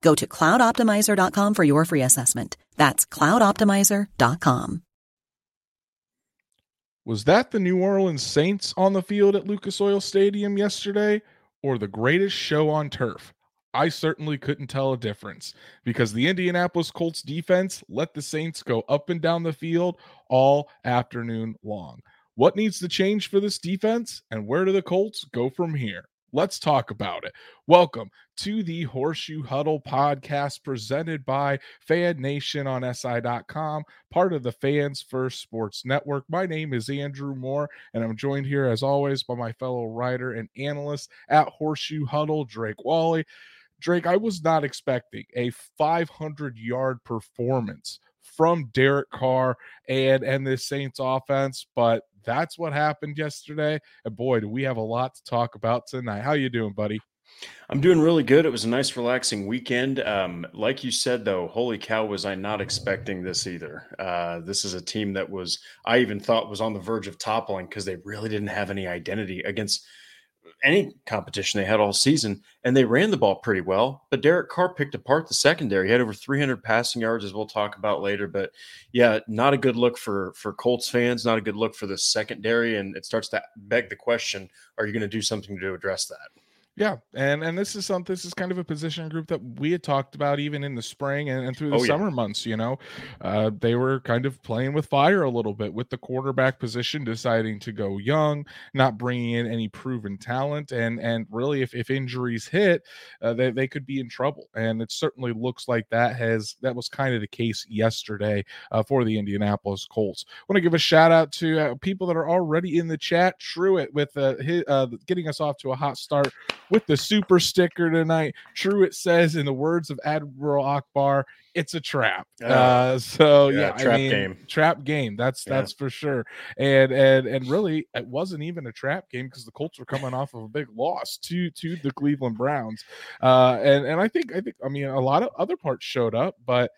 Go to cloudoptimizer.com for your free assessment. That's cloudoptimizer.com. Was that the New Orleans Saints on the field at Lucas Oil Stadium yesterday or the greatest show on turf? I certainly couldn't tell a difference because the Indianapolis Colts defense let the Saints go up and down the field all afternoon long. What needs to change for this defense and where do the Colts go from here? Let's talk about it. Welcome to the Horseshoe Huddle podcast presented by Fan Nation on SI.com, part of the Fans First Sports Network. My name is Andrew Moore, and I'm joined here as always by my fellow writer and analyst at Horseshoe Huddle, Drake Wally. Drake, I was not expecting a 500 yard performance from Derek Carr and and this Saints offense, but that's what happened yesterday. And boy, do we have a lot to talk about tonight. How you doing, buddy? I'm doing really good. It was a nice, relaxing weekend. Um, like you said, though, holy cow, was I not expecting this either. Uh, this is a team that was, I even thought was on the verge of toppling because they really didn't have any identity against any competition they had all season, and they ran the ball pretty well. But Derek Carr picked apart the secondary. He had over 300 passing yards, as we'll talk about later. But yeah, not a good look for for Colts fans. Not a good look for the secondary, and it starts to beg the question: Are you going to do something to address that? Yeah, and and this is something. This is kind of a position group that we had talked about even in the spring and, and through the oh, summer yeah. months. You know, uh, they were kind of playing with fire a little bit with the quarterback position, deciding to go young, not bringing in any proven talent, and and really, if if injuries hit, uh, they they could be in trouble. And it certainly looks like that has that was kind of the case yesterday uh, for the Indianapolis Colts. I want to give a shout out to uh, people that are already in the chat. Truett with uh, his, uh, getting us off to a hot start with the super sticker tonight. True, it says in the words of Admiral Ackbar, it's a trap. Uh, uh, so yeah, yeah trap I mean, game. Trap game. That's yeah. that's for sure. And and and really, it wasn't even a trap game because the Colts were coming off of a big loss to to the Cleveland Browns. Uh, and and I think I think I mean a lot of other parts showed up, but.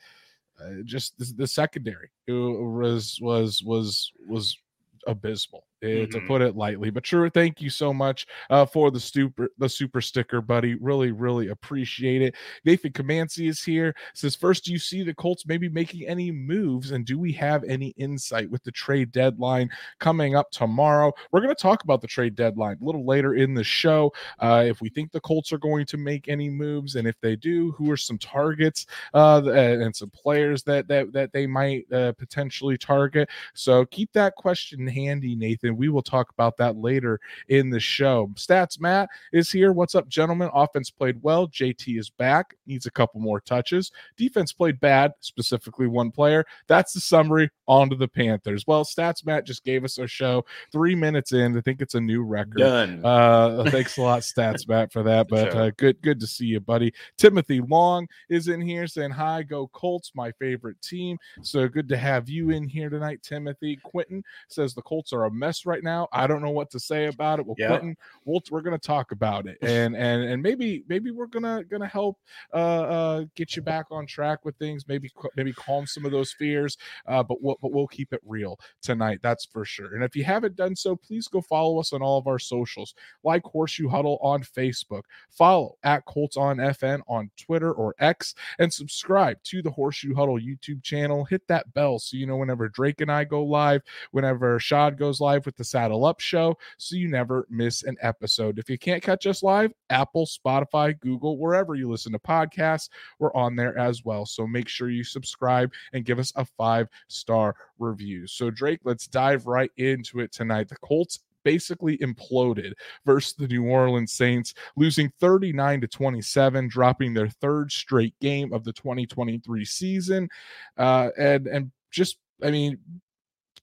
Uh, just the, the secondary was was was was abysmal mm-hmm. to put it lightly. But sure, thank you so much uh, for the super the super sticker, buddy. Really, really appreciate it. Nathan Comanci is here. Says first, do you see the Colts maybe making any moves, and do we have any insight with the trade deadline coming up tomorrow? We're going to talk about the trade deadline a little later in the show. Uh, if we think the Colts are going to make any moves, and if they do, who are some targets uh, and some players that that that they might uh, potentially target. So keep that question handy, Nathan and we will talk about that later in the show. Stats Matt is here. What's up, gentlemen? Offense played well. JT is back, needs a couple more touches. Defense played bad, specifically one player. That's the summary. On to the Panthers. Well, Stats Matt just gave us a show three minutes in. I think it's a new record. Done. Uh, thanks a lot, Stats Matt, for that. But uh, good, good to see you, buddy. Timothy Long is in here saying hi. Go Colts, my favorite team. So good to have you in here tonight, Timothy. Quentin says the Colts are a mess right now. I don't know what to say about it. Well, yeah. Quentin, we'll, we're going to talk about it, and and and maybe maybe we're gonna gonna help uh, uh, get you back on track with things. Maybe maybe calm some of those fears. Uh, but we'll but we'll keep it real tonight. That's for sure. And if you haven't done so, please go follow us on all of our socials, like Horseshoe Huddle on Facebook, follow at Colts on FN on Twitter or X, and subscribe to the Horseshoe Huddle YouTube channel. Hit that bell so you know whenever Drake and I go live, whenever Shad goes live with the Saddle Up Show so you never miss an episode. If you can't catch us live, Apple, Spotify, Google, wherever you listen to podcasts, we're on there as well. So make sure you subscribe and give us a five star review. So, Drake, let's dive right into it tonight. The Colts basically imploded versus the New Orleans Saints, losing 39 to 27, dropping their third straight game of the 2023 season. Uh, and and just I mean,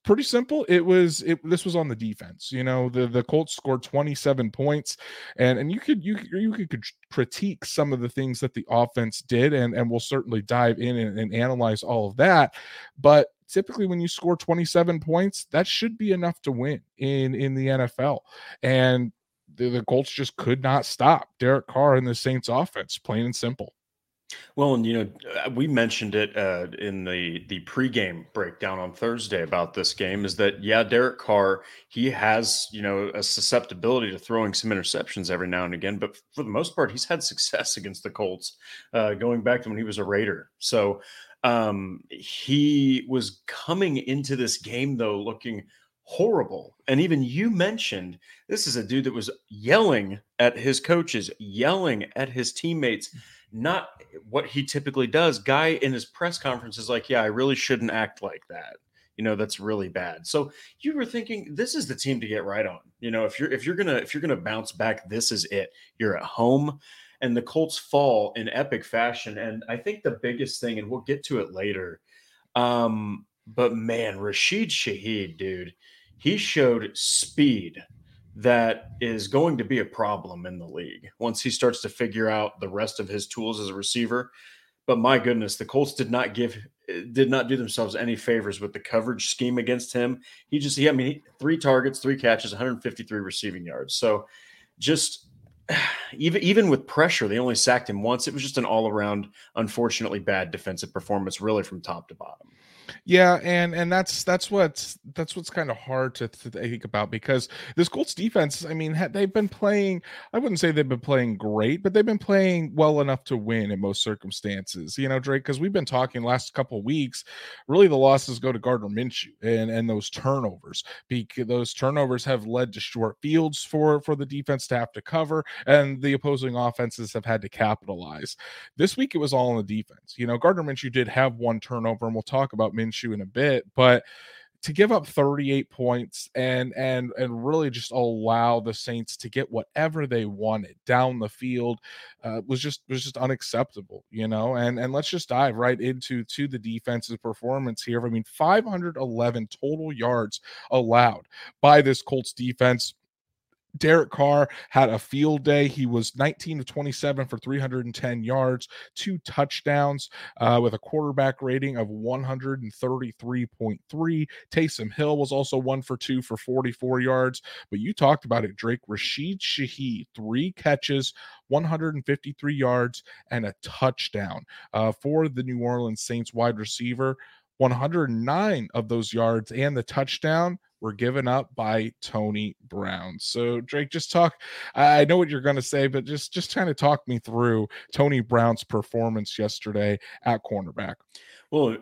pretty simple. It was it this was on the defense. You know, the the Colts scored 27 points and and you could you you could critique some of the things that the offense did and and we'll certainly dive in and, and analyze all of that. But typically when you score 27 points, that should be enough to win in in the NFL. And the, the Colts just could not stop Derek Carr and the Saints offense, plain and simple. Well, and you know, uh, we mentioned it uh, in the the pregame breakdown on Thursday about this game. Is that yeah, Derek Carr he has you know a susceptibility to throwing some interceptions every now and again, but for the most part, he's had success against the Colts, uh, going back to when he was a Raider. So um, he was coming into this game though looking horrible. And even you mentioned this is a dude that was yelling at his coaches, yelling at his teammates, not what he typically does. Guy in his press conference is like, Yeah, I really shouldn't act like that. You know, that's really bad. So you were thinking this is the team to get right on. You know, if you're if you're gonna if you're gonna bounce back, this is it. You're at home and the Colts fall in epic fashion. And I think the biggest thing, and we'll get to it later, um, but man, Rashid Shaheed, dude, he showed speed that is going to be a problem in the league once he starts to figure out the rest of his tools as a receiver. But my goodness, the Colts did not give did not do themselves any favors with the coverage scheme against him. He just he I mean three targets, three catches, 153 receiving yards. So just even even with pressure, they only sacked him once. It was just an all around, unfortunately bad defensive performance, really from top to bottom. Yeah, and and that's that's what's that's what's kind of hard to, to think about because this Colts defense. I mean, they've been playing. I wouldn't say they've been playing great, but they've been playing well enough to win in most circumstances. You know, Drake, because we've been talking last couple weeks. Really, the losses go to Gardner Minshew and and those turnovers. Because those turnovers have led to short fields for for the defense to have to cover, and the opposing offenses have had to capitalize. This week, it was all on the defense. You know, Gardner Minshew did have one turnover, and we'll talk about Minshew in a bit, but to give up 38 points and and and really just allow the Saints to get whatever they wanted down the field uh, was just was just unacceptable, you know. And and let's just dive right into to the defense's performance here. I mean, 511 total yards allowed by this Colts defense. Derek Carr had a field day. He was 19 to 27 for 310 yards, two touchdowns uh, with a quarterback rating of 133.3. Taysom Hill was also one for two for 44 yards. But you talked about it, Drake. Rashid Shaheed, three catches, 153 yards, and a touchdown uh, for the New Orleans Saints wide receiver. 109 of those yards and the touchdown were given up by Tony Brown. So Drake, just talk. I know what you're going to say, but just just kind of talk me through Tony Brown's performance yesterday at cornerback. Well,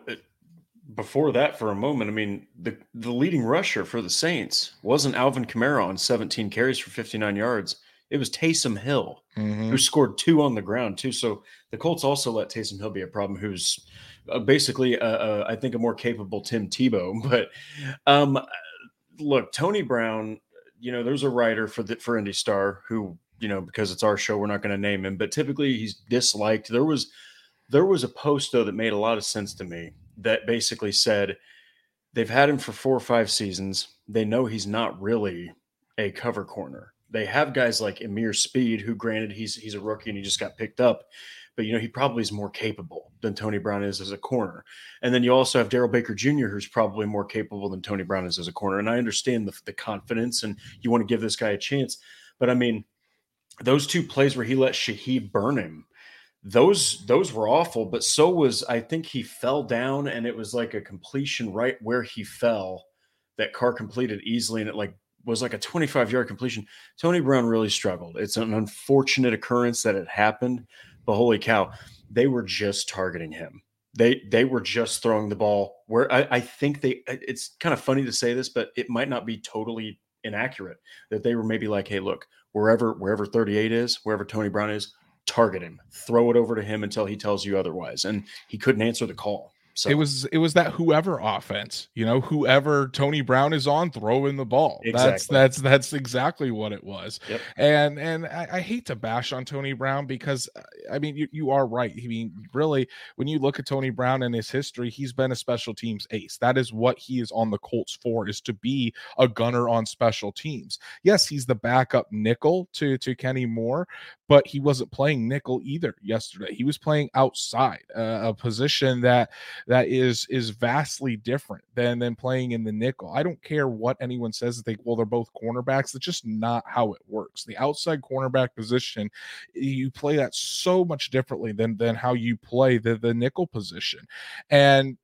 before that, for a moment, I mean the the leading rusher for the Saints wasn't Alvin Kamara on 17 carries for 59 yards. It was Taysom Hill mm-hmm. who scored two on the ground too. So the Colts also let Taysom Hill be a problem, who's uh, basically, uh, uh, I think, a more capable Tim Tebow. But um, look, Tony Brown, you know, there's a writer for the for Indy Star who, you know, because it's our show, we're not going to name him, but typically he's disliked. There was there was a post though that made a lot of sense to me that basically said they've had him for four or five seasons. They know he's not really a cover corner. They have guys like Ameer Speed, who granted he's he's a rookie and he just got picked up, but you know he probably is more capable than Tony Brown is as a corner. And then you also have Darrell Baker Jr., who's probably more capable than Tony Brown is as a corner. And I understand the, the confidence and you want to give this guy a chance, but I mean, those two plays where he let Shaheed burn him, those those were awful. But so was I think he fell down and it was like a completion right where he fell that Carr completed easily and it like was like a 25 yard completion. Tony Brown really struggled. It's an unfortunate occurrence that it happened, but holy cow, they were just targeting him. They they were just throwing the ball where I, I think they. It's kind of funny to say this, but it might not be totally inaccurate. That they were maybe like, hey, look, wherever wherever 38 is, wherever Tony Brown is, target him, throw it over to him until he tells you otherwise. And he couldn't answer the call. So it was it was that whoever offense, you know, whoever Tony Brown is on, throwing the ball. Exactly. That's that's that's exactly what it was. Yep. And and I, I, hate to bash on Tony Brown because uh, I mean you, you are right. I mean, really, when you look at Tony Brown and his history, he's been a special teams ace. That is what he is on the Colts for, is to be a gunner on special teams. Yes, he's the backup nickel to to Kenny Moore, but he wasn't playing nickel either yesterday. He was playing outside, uh, a position that that is is vastly different than than playing in the nickel. I don't care what anyone says. They well, they're both cornerbacks. That's just not how it works. The outside cornerback position, you play that so much differently than than how you play the the nickel position, and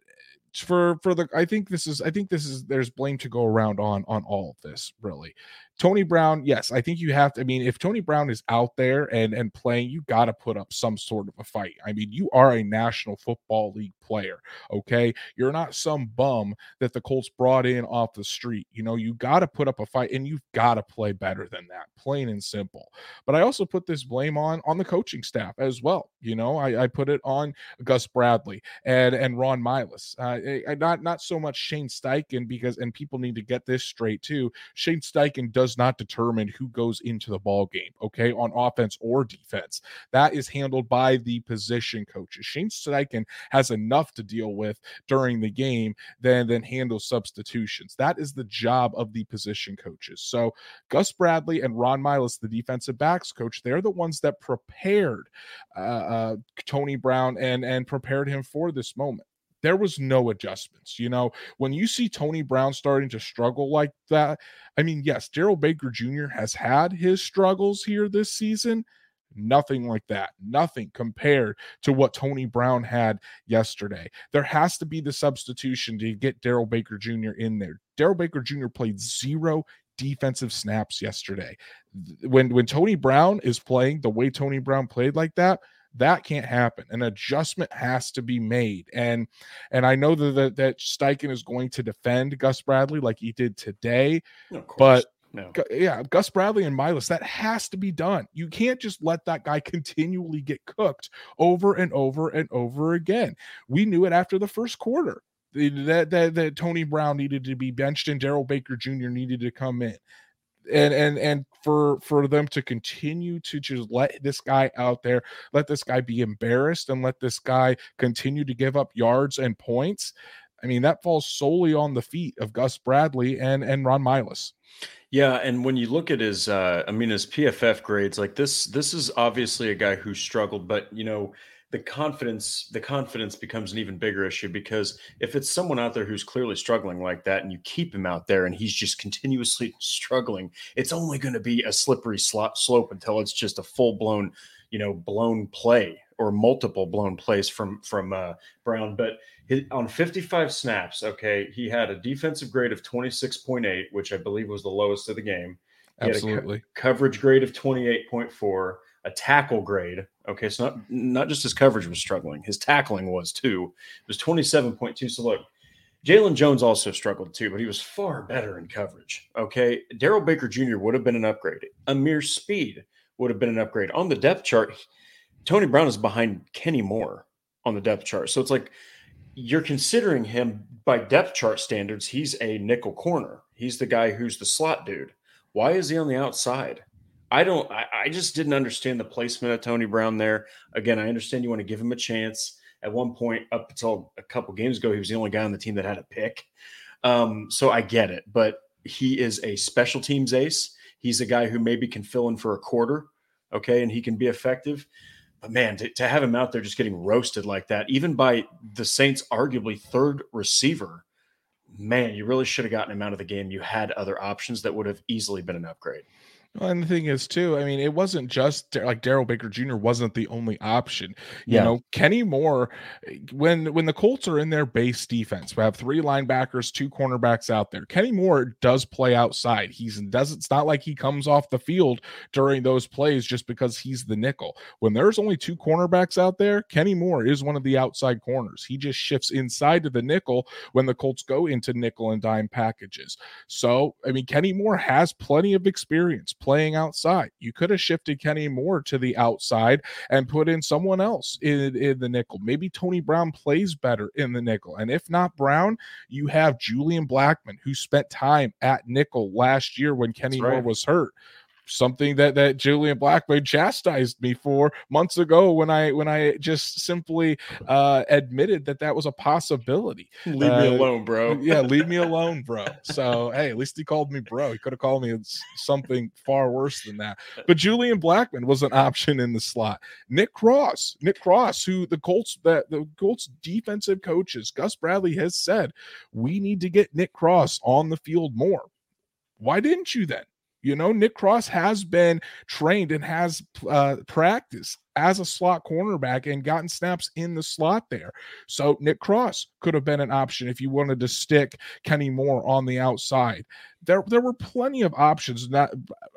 for for the i think this is i think this is there's blame to go around on on all of this really Tony Brown, yes, I think you have to. I mean, if Tony Brown is out there and and playing, you got to put up some sort of a fight. I mean, you are a National Football League player, okay? You're not some bum that the Colts brought in off the street. You know, you got to put up a fight and you've got to play better than that, plain and simple. But I also put this blame on on the coaching staff as well. You know, I, I put it on Gus Bradley and and Ron Milus. Uh, I, not not so much Shane Steichen because and people need to get this straight too. Shane Steichen does does not determine who goes into the ball game, okay, on offense or defense. That is handled by the position coaches. Shane Steichen has enough to deal with during the game than then handle substitutions. That is the job of the position coaches. So Gus Bradley and Ron Milus, the defensive backs coach, they're the ones that prepared uh, uh, Tony Brown and and prepared him for this moment there was no adjustments. You know, when you see Tony Brown starting to struggle like that, I mean, yes, Darrell Baker Jr. has had his struggles here this season. Nothing like that. Nothing compared to what Tony Brown had yesterday. There has to be the substitution to get Darrell Baker Jr. in there. Darrell Baker Jr. played zero defensive snaps yesterday. When when Tony Brown is playing the way Tony Brown played like that, that can't happen. An adjustment has to be made. And and I know that that, that Steichen is going to defend Gus Bradley like he did today, but no. Yeah, Gus Bradley and Milus, that has to be done. You can't just let that guy continually get cooked over and over and over again. We knew it after the first quarter that that, that Tony Brown needed to be benched and Darrell Baker Jr. needed to come in and and and for for them to continue to just let this guy out there let this guy be embarrassed and let this guy continue to give up yards and points i mean that falls solely on the feet of gus bradley and and ron milus yeah, and when you look at his, uh, I mean, his PFF grades, like this, this is obviously a guy who struggled, but you know, the confidence the confidence becomes an even bigger issue because if it's someone out there who's clearly struggling like that and you keep him out there and he's just continuously struggling it's only going to be a slippery slope until it's just a full blown you know blown play or multiple blown plays from from uh, Brown. But his, on 55 snaps okay he had a defensive grade of 26.8 which I believe was the lowest of the game. He absolutely co- coverage grade of 28.4 a tackle grade. Okay, so not not just his coverage was struggling, his tackling was too. It was 27.2. So look, Jaylon Jones also struggled too, but he was far better in coverage. Okay. Darrell Baker Jr. would have been an upgrade. Ameer Speed would have been an upgrade. On the depth chart, Tony Brown is behind Kenny Moore on the depth chart. So it's like you're considering him by depth chart standards, he's a nickel corner. He's the guy who's the slot dude. Why is he on the outside? I don't. I, I, just didn't understand the placement of Tony Brown there. Again, I understand you want to give him a chance. At one point, up until a couple games ago, he was the only guy on the team that had a pick. Um, so I get it, but he is a special teams ace. He's a guy who maybe can fill in for a quarter, okay, and he can be effective. But man, to, to have him out there just getting roasted like that, even by the Saints' arguably third receiver, man, you really should have gotten him out of the game. You had other options that would have easily been an upgrade. Well, and the thing is, too, I mean, it wasn't just like Darrell Baker Jr. wasn't the only option. You yeah. know, Kenny Moore, when when the Colts are in their base defense, we have three linebackers, two cornerbacks out there. Kenny Moore does play outside. He's does it's not like he comes off the field during those plays just because he's the nickel. When there's only two cornerbacks out there, Kenny Moore is one of the outside corners. He just shifts inside to the nickel when the Colts go into nickel and dime packages. So, I mean, Kenny Moore has plenty of experience playing outside. You could have shifted Kenny Moore to the outside and put in someone else in, in the nickel. Maybe Tony Brown plays better in the nickel. And if not Brown, you have Julian Blackmon, who spent time at nickel last year when Kenny Moore was hurt something that that Julian Blackmon chastised me for months ago when I when I just simply uh, admitted that that was a possibility. Leave uh, me alone, bro. yeah, leave me alone, bro. So hey, at least he called me bro. He could have called me something far worse than that. But Julian Blackmon was an option in the slot. Nick Cross, Nick Cross, who the Colts that the Colts defensive coaches Gus Bradley has said we need to get Nick Cross on the field more. Why didn't you then? You know, Nick Cross has been trained and has uh, practiced as a slot cornerback and gotten snaps in the slot there. So Nick Cross could have been an option if you wanted to stick Kenny Moore on the outside. There, there were plenty of options that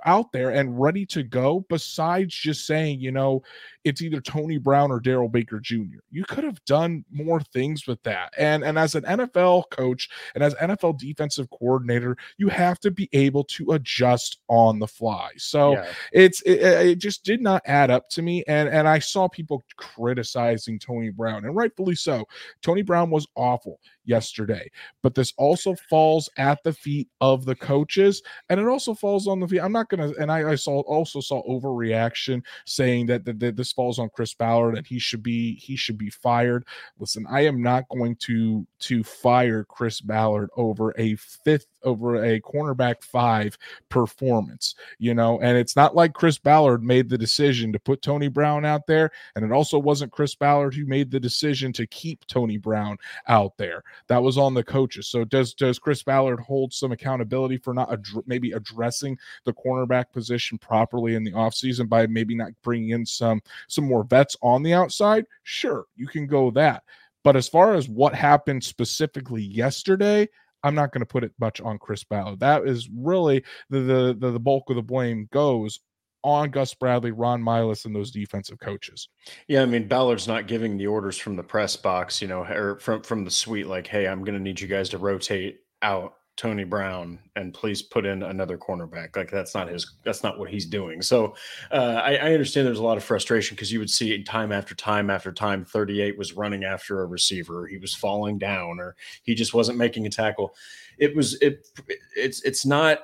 out there and ready to go. Besides just saying, you know, it's either Tony Brown or Darrell Baker Jr. You could have done more things with that. And and as an NFL coach and as NFL defensive coordinator, you have to be able to adjust on the fly. So yeah. it's it, it just did not add up to me. And and and I saw people criticizing Tony Brown, and rightfully so. Tony Brown was awful yesterday, but this also falls at the feet of the coaches, and it also falls on the feet. I'm not gonna, and I, I saw also saw overreaction saying that, that, that this falls on Chris Ballard and he should be he should be fired. Listen, I am not going to to fire Chris Ballard over a fifth over a cornerback five performance, you know, and it's not like Chris Ballard made the decision to put Tony Brown out there, and it also wasn't Chris Ballard who made the decision to keep Tony Brown out there. That was on the coaches. So does does Chris Ballard hold some accountability for not ad- maybe addressing the cornerback position properly in the offseason by maybe not bringing in some some more vets on the outside? Sure, you can go that. But as far as what happened specifically yesterday, I'm not going to put it much on Chris Ballard. That is really the, the the the bulk of the blame goes on Gus Bradley, Ron Milus, and those defensive coaches. Yeah, I mean Ballard's not giving the orders from the press box, you know, or from from the suite, like, "Hey, I'm going to need you guys to rotate out Tony Brown and please put in another cornerback." Like that's not his. That's not what he's doing. So uh, I, I understand there's a lot of frustration because you would see time after time after time, 38 was running after a receiver, he was falling down, or he just wasn't making a tackle. It was it. It's it's not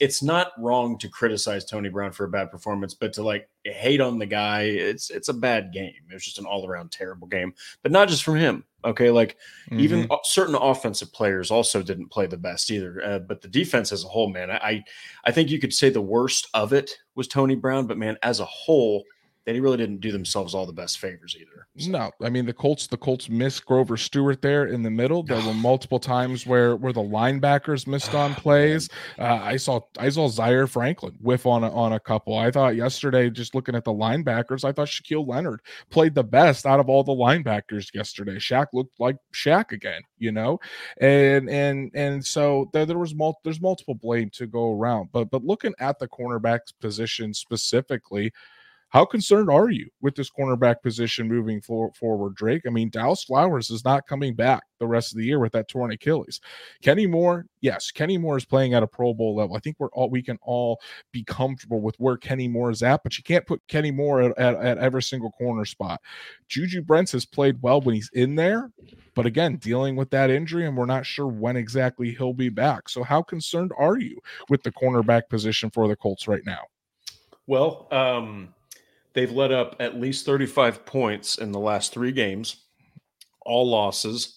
it's not wrong to criticize Tony Brown for a bad performance, but to like hate on the guy, it's it's a bad game. It was just an all around terrible game, but not just from him. Okay, like mm-hmm. even certain offensive players also didn't play the best either. Uh, but the defense as a whole, man, I I think you could say the worst of it was Tony Brown, but man, as a whole, they really didn't do themselves all the best favors either. So. No, I mean the Colts. The Colts missed Grover Stewart there in the middle. There were multiple times where where the linebackers missed on plays. Uh, I saw I saw Zaire Franklin whiff on a, on a couple. I thought yesterday, just looking at the linebackers, I thought Shaquille Leonard played the best out of all the linebackers yesterday. Shaq looked like Shaq again, you know, and and and so there, there was mul- there's multiple blame to go around. But but looking at the cornerbacks position specifically. How concerned are you with this cornerback position moving for, forward, Drake? I mean, Dallas Flowers is not coming back the rest of the year with that torn Achilles. Kenny Moore, yes, Kenny Moore is playing at a Pro Bowl level. I think we're all we can all be comfortable with where Kenny Moore is at, but you can't put Kenny Moore at, at, at every single corner spot. Juju Brents has played well when he's in there, but again, dealing with that injury, and we're not sure when exactly he'll be back. So, how concerned are you with the cornerback position for the Colts right now? Well, um, They've let up at least 35 points in the last three games, all losses.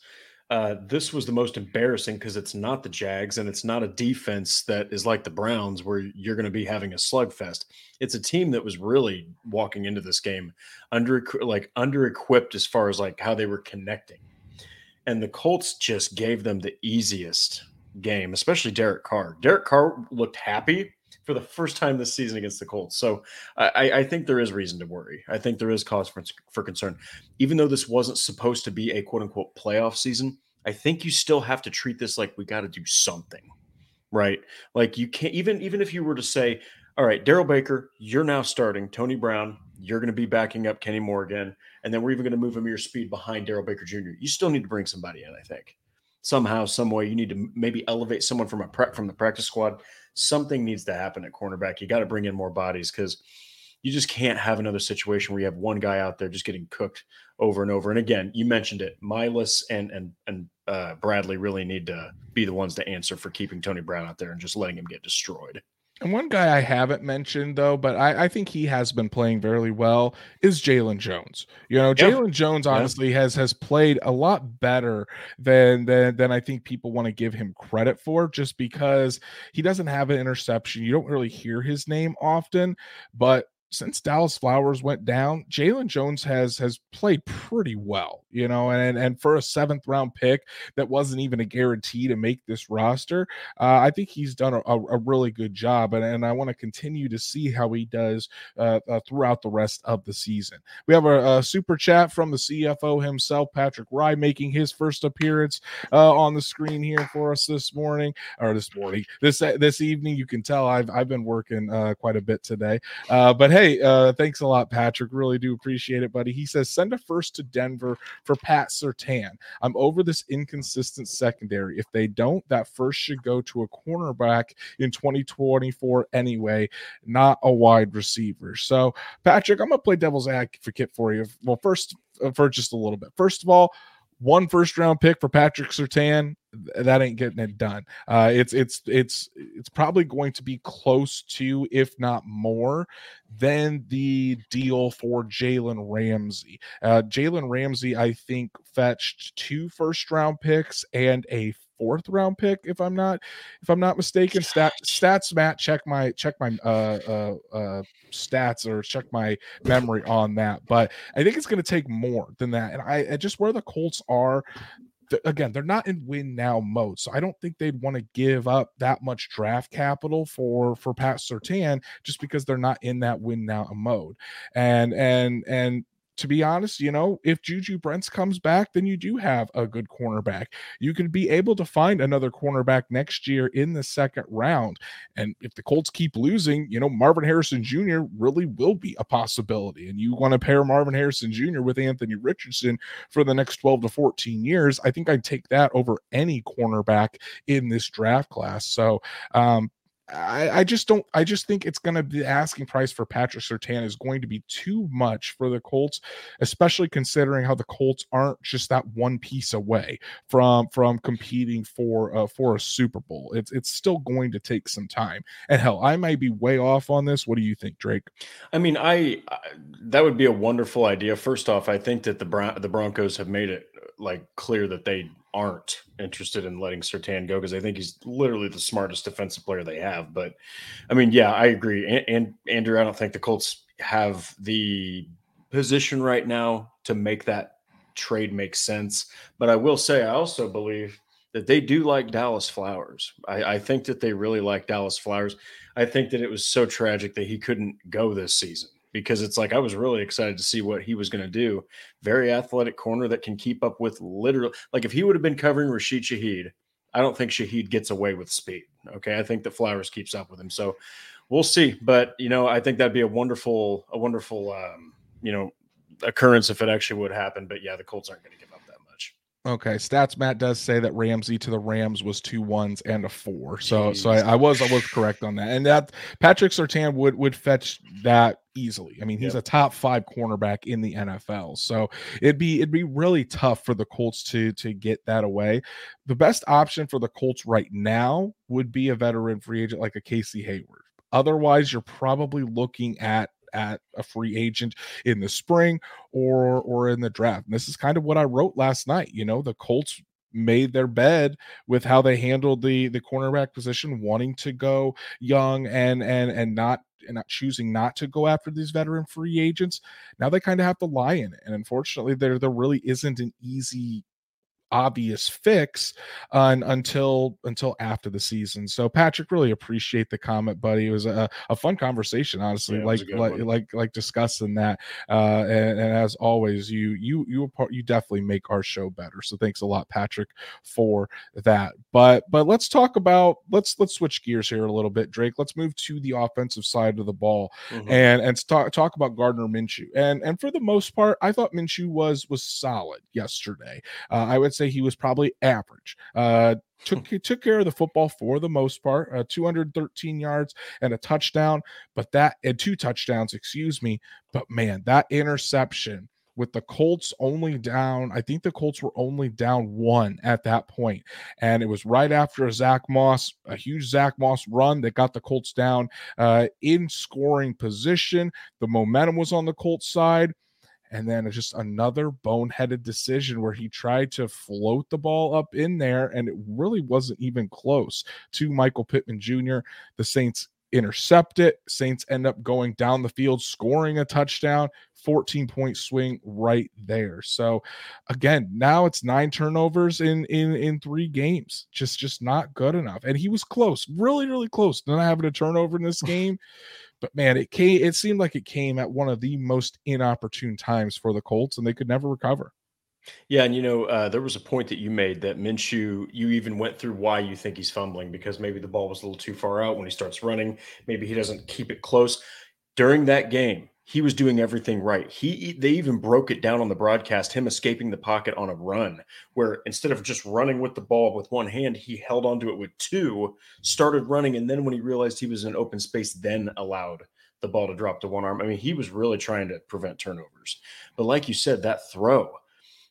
Uh, this was the most embarrassing because it's not the Jags and it's not a defense that is like the Browns where you're going to be having a slugfest. It's a team that was really walking into this game under like under equipped as far as like how they were connecting, and the Colts just gave them the easiest game, especially Derek Carr. Derek Carr looked happy for the first time this season against the Colts. So I, I think there is reason to worry. I think there is cause for, for concern. Even though this wasn't supposed to be a quote unquote playoff season, I think you still have to treat this like we got to do something, right? Like you can't even even if you were to say, all right, Darrell Baker, you're now starting. Tony Brown, you're going to be backing up Kenny Morgan, and then we're even going to move Ameer Speed behind Darrell Baker Jr. You still need to bring somebody in, I think. Somehow, some way, you need to maybe elevate someone from a prep from the practice squad. Something needs to happen at cornerback. You got to bring in more bodies because you just can't have another situation where you have one guy out there just getting cooked over and over. And again, you mentioned it, Milus and and and uh, Bradley really need to be the ones to answer for keeping Tony Brown out there and just letting him get destroyed. And one guy I haven't mentioned though, but I, I think he has been playing very well is Jaylon Jones. You know, Jaylon Jones honestly has has played a lot better than than than I think people want to give him credit for, just because he doesn't have an interception. You don't really hear his name often, but since Dallas Flowers went down, Jaylon Jones has has played pretty well, you know, and and for a seventh round pick that wasn't even a guarantee to make this roster, uh, I think he's done a, a, really good job, and, and I want to continue to see how he does uh, uh, throughout the rest of the season. We have a, a, super chat from the CFO himself, Patrick Rye, making his first appearance uh, on the screen here for us this morning or this morning, this this evening. You can tell I've I've been working uh, quite a bit today, uh, but hey hey, uh, thanks a lot, Patrick. Really do appreciate it, buddy. He says, send a first to Denver for Pat Surtain. I'm over this inconsistent secondary. If they don't, that first should go to a cornerback in 2024 anyway, not a wide receiver. So, Patrick, I'm going to play devil's advocate for you. Well, first, uh, for just a little bit. First of all, one first round pick for Patrick Surtain, that ain't getting it done. Uh, it's it's it's it's probably going to be close to, if not more, than the deal for Jalen Ramsey. Uh, Jalen Ramsey, I think, fetched two first round picks and a fourth round pick if i'm not if i'm not mistaken Stat, stats matt check my check my uh, uh uh stats or check my memory on that but i think it's going to take more than that and i, I just where the colts are again, they're not in win now mode, so I don't think they'd want to give up that much draft capital for for Pat Surtain just because they're not in that win now mode. And and and to be honest, you know, if Juju Brents comes back, then you do have a good cornerback. You could be able to find another cornerback next year in the second round. And if the Colts keep losing, you know, Marvin Harrison Jr. really will be a possibility. And you want to pair Marvin Harrison Jr. with Anthony Richardson for the next 12 to 14 years, I think I'd take that over any cornerback in this draft class. So, um, I, I, just don't. I just think it's going to be asking price for Patrick Surtain is going to be too much for the Colts, especially considering how the Colts aren't just that one piece away from from competing for uh, for a Super Bowl. It's it's still going to take some time. And hell, I might be way off on this. What do you think, Drake? I mean, I, I that would be a wonderful idea. First off, I think that the Bron- the Broncos have made it like clear that they aren't interested in letting Surtain go because I think he's literally the smartest defensive player they have. But I mean, yeah, I agree. And, and, Andrew, I don't think the Colts have the position right now to make that trade make sense. But I will say, I also believe that they do like Dallas Flowers. I, I think that they really like Dallas Flowers. I think that it was so tragic that he couldn't go this season because it's like I was really excited to see what he was going to do. Very athletic corner that can keep up with literally like if he would have been covering Rashid Shaheed, I don't think Shaheed gets away with speed. Okay, I think that Flowers keeps up with him. So we'll see. But you know, I think that'd be a wonderful, a wonderful, um, you know, occurrence if it actually would happen. But yeah, the Colts aren't going to much. Okay, stats Matt does say that Ramsey to the Rams was two ones and a four. So, Jeez. so I, I, was I was correct on that, and that Patrick Surtain would would fetch that easily. I mean, he's yep. a top five cornerback in the NFL. So it'd be it'd be really tough for the Colts to to get that away. The best option for the Colts right now would be a veteran free agent like a Casey Hayward. Otherwise, you're probably looking at at a free agent in the spring or or in the draft. And this is kind of what I wrote last night. You know, the Colts made their bed with how they handled the the cornerback position wanting to go young and and and not and not choosing not to go after these veteran free agents. Now they kind of have to lie in it. And unfortunately, there there really isn't an easy obvious fix uh, until until after the season. So Patrick, really appreciate the comment, buddy. It was a, a fun conversation, honestly. Yeah, like like, like like discussing that. Uh, and, and, as always, you you you you definitely make our show better. So thanks a lot, Patrick, for that. But but let's talk about let's let's switch gears here a little bit, Drake. Let's move to the offensive side of the ball mm-hmm. and and talk talk about Gardner Minshew. And and for the most part, I thought Minshew was was solid yesterday. Uh, I would say he was probably average. Uh, took took care of the football for the most part. Uh, 213 yards and a touchdown, but that and two touchdowns, excuse me. But man, that interception with the Colts only down, I think the Colts were only down one at that. And it was right after a Zach Moss, a huge Zach Moss run that got the Colts down uh, in scoring position. The momentum was on the Colts side. And then just another boneheaded decision where he tried to float the ball up in there, and it really wasn't even close to Michael Pittman Jr. The Saints intercept it. Saints end up going down the field, scoring a touchdown, 14 point swing right there. So again, now it's nine turnovers in in in three games. Just just not good enough. And he was close, really really close. Not having a turnover in this game. But man, it came it seemed like it came at one of the most inopportune times for the Colts and they could never recover. Yeah, and you know, uh, there was a point that you made that Minshew, you even went through why you think he's fumbling because maybe the ball was a little too far out when he starts running. Maybe he doesn't keep it close. During that game, he was doing everything right. He they even broke it down on the broadcast, him escaping the pocket on a run, where instead of just running with the ball with one hand, he held onto it with two, started running, and then when he realized he was in open space, then allowed the ball to drop to one arm. I mean, he was really trying to prevent turnovers. But like you said, that throw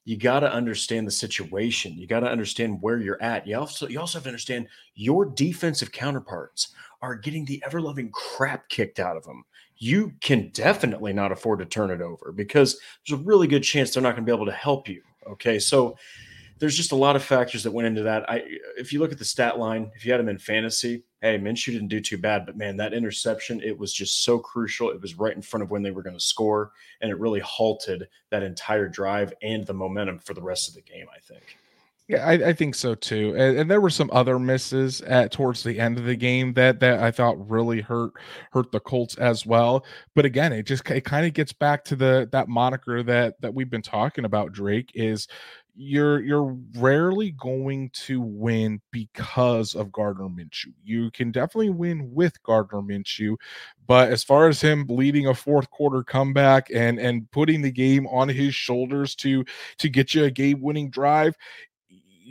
you got to understand the situation. You got to understand where you're at. You also you also have to understand your defensive counterparts are getting the ever loving crap kicked out of them. You can definitely not afford to turn it over because there's a really good chance they're not going to be able to help you. Okay, so there's just a lot of factors that went into that. I if you look at the stat line, if you had him in fantasy, hey, Minshew didn't do too bad, but man, that interception, it was just so crucial. It was right in front of when they were going to score, and it really halted that entire drive and the momentum for the rest of the game, I think. Yeah, I, I, think so too. And, and, there were some other misses at towards the end of the game that that I thought really hurt hurt the Colts as well. But again, it just it kind of gets back to the that moniker that that we've been talking about. Drake is you're you're rarely going to win because of Gardner Minshew. You can definitely win with Gardner Minshew, but as far as him leading a fourth quarter comeback and and putting the game on his shoulders to to get you a game winning drive,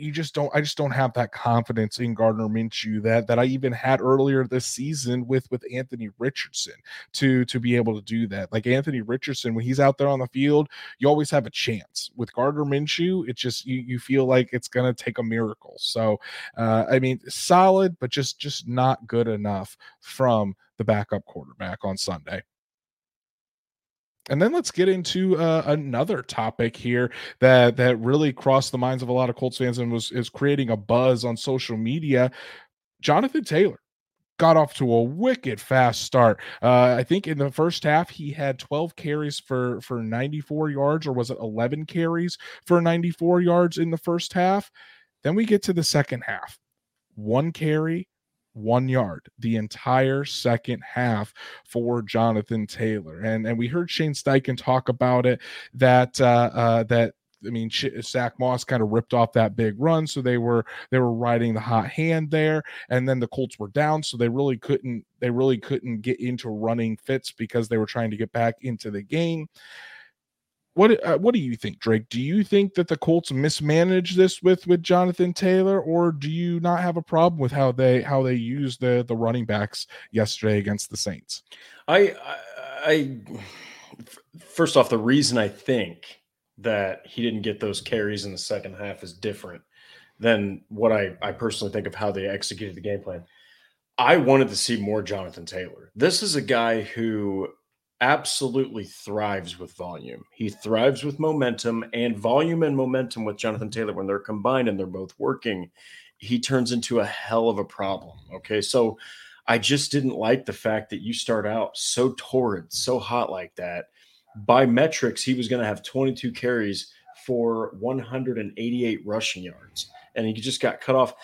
you just don't I just don't have that confidence in Gardner Minshew that that I even had earlier this season with with Anthony Richardson to to be able to do that. Like Anthony Richardson when he's out there on the field, you always have a chance. With Gardner Minshew, it's just you you feel like it's going to take a miracle. So, uh I mean, solid but just just not good enough from the backup quarterback on Sunday. And then let's get into uh, another topic here that that really crossed the minds of a lot of Colts fans and was is creating a buzz on social media. Jonathan Taylor got off to a wicked fast start. Uh, I think in the first half he had 12 carries for for 94 yards, or was it 11 carries for 94 yards in the first half? Then we get to the second half, one carry, one yard the entire second half for Jonathan Taylor. And and we heard Shane Steichen talk about it that uh, uh, that I mean, Zach Moss kind of ripped off that big run, so they were they were riding the hot hand there, and then the Colts were down, so they really couldn't they really couldn't get into running fits because they were trying to get back into the game. What uh, what do you think, Drake? Do you think that the Colts mismanaged this with with Jonathan Taylor, or do you not have a problem with how they how they used the the running backs yesterday against the Saints? I I, I first off, the reason I think that he didn't get those carries in the second half is different than what I I personally think of how they executed the game plan. I wanted to see more Jonathan Taylor. This is a guy who absolutely thrives with volume. He thrives with momentum and volume and momentum with Jonathan Taylor when they're combined and they're both working. He turns into a hell of a problem. Okay. So I just didn't like the fact that you start out so torrid, so hot like that. By metrics, he was going to have 22 carries for 188 rushing yards, and he just got cut off.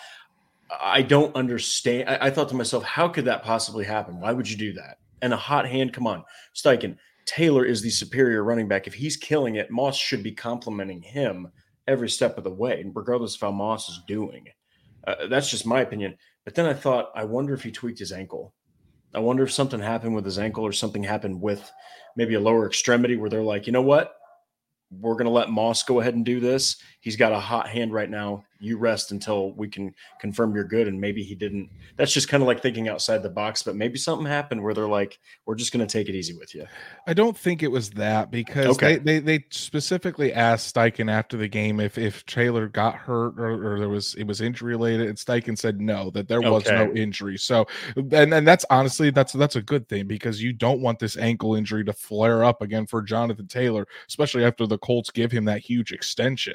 I don't understand. I, I, thought to myself, how could that possibly happen? Why would you do that? And a hot hand, come on, Steichen. Taylor is the superior running back. If he's killing it, Moss should be complimenting him every step of the way, regardless of how Moss is doing. Uh, that's just my opinion. But then I thought, I wonder if he tweaked his ankle. I wonder if something happened with his ankle or something happened with maybe a lower extremity where they're like, you know what? we're going to let Moss go ahead and do this. He's got a hot hand right now. You rest until we can confirm you're good. And maybe he didn't. That's just kind of like thinking outside the box, but maybe something happened where they're like, we're just going to take it easy with you. I don't think it was that because okay. they, they, they specifically asked Steichen after the game if, if Taylor got hurt or, or there was, it was injury related. And Steichen said no, that there was okay. no injury. So, and, and that's honestly, that's, that's a good thing because you don't want this ankle injury to flare up again for Jonathan Taylor, especially after the the Colts give him that huge extension.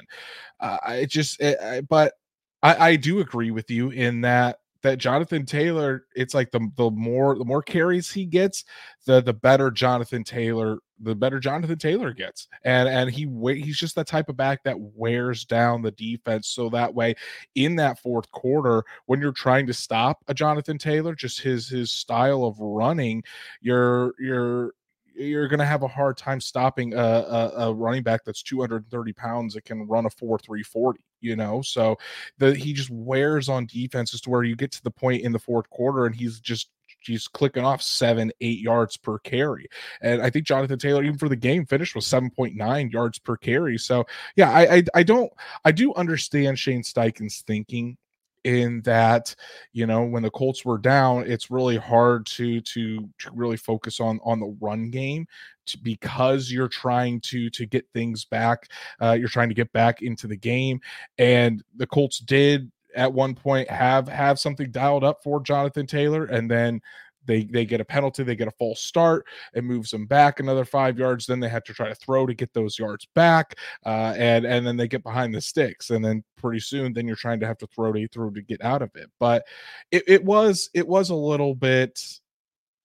Uh, it just, it, I, but I, I do agree with you in that that Jonathan Taylor, it's like the the more the more carries he gets, the the better Jonathan Taylor, the better Jonathan Taylor gets. And and he he's just that type of back that wears down the defense. So that way, in that fourth quarter, when you're trying to stop a Jonathan Taylor, just his his style of running, you're you're you're going to have a hard time stopping a, a, a, running back that's 230 pounds that can run a 4 340 you know so the he just wears on defenses to where you get to the point in the fourth quarter and he's just he's clicking off seven, eight yards per carry. And I think Jonathan Taylor, even for the game, finished with 7.9 yards per carry. So yeah, I I, I don't I do understand Shane Steichen's thinking in that you know when the Colts were down, it's really hard to to to really focus on on the run game to, because you're trying to to get things back. Uh, you're trying to get back into the game, and the Colts did at one point have have something dialed up for Jonathan Taylor, and then they they get a penalty, they get a false start, it moves them back another five yards. Then they have to try to throw to get those yards back, uh, and and then they get behind the sticks, and then pretty soon then you're trying to have to throw to throw to get out of it. But it, it was it was a little bit.